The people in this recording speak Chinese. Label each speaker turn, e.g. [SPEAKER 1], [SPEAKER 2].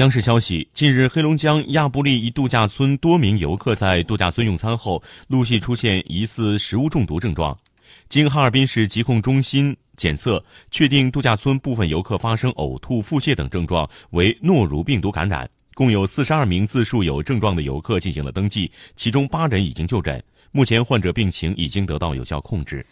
[SPEAKER 1] 央视消息近日黑龙江亚布力一度假村多名游客在度假村用餐后陆续出现疑似食物中毒症状。经哈尔滨市疾控中心检测确定度假村部分游客发生呕吐腹泻等症状为诺如病毒感染。共有四十二名自述有症状的游客进行了登记其中八人已经就诊目前患者病情已经得到有效控制。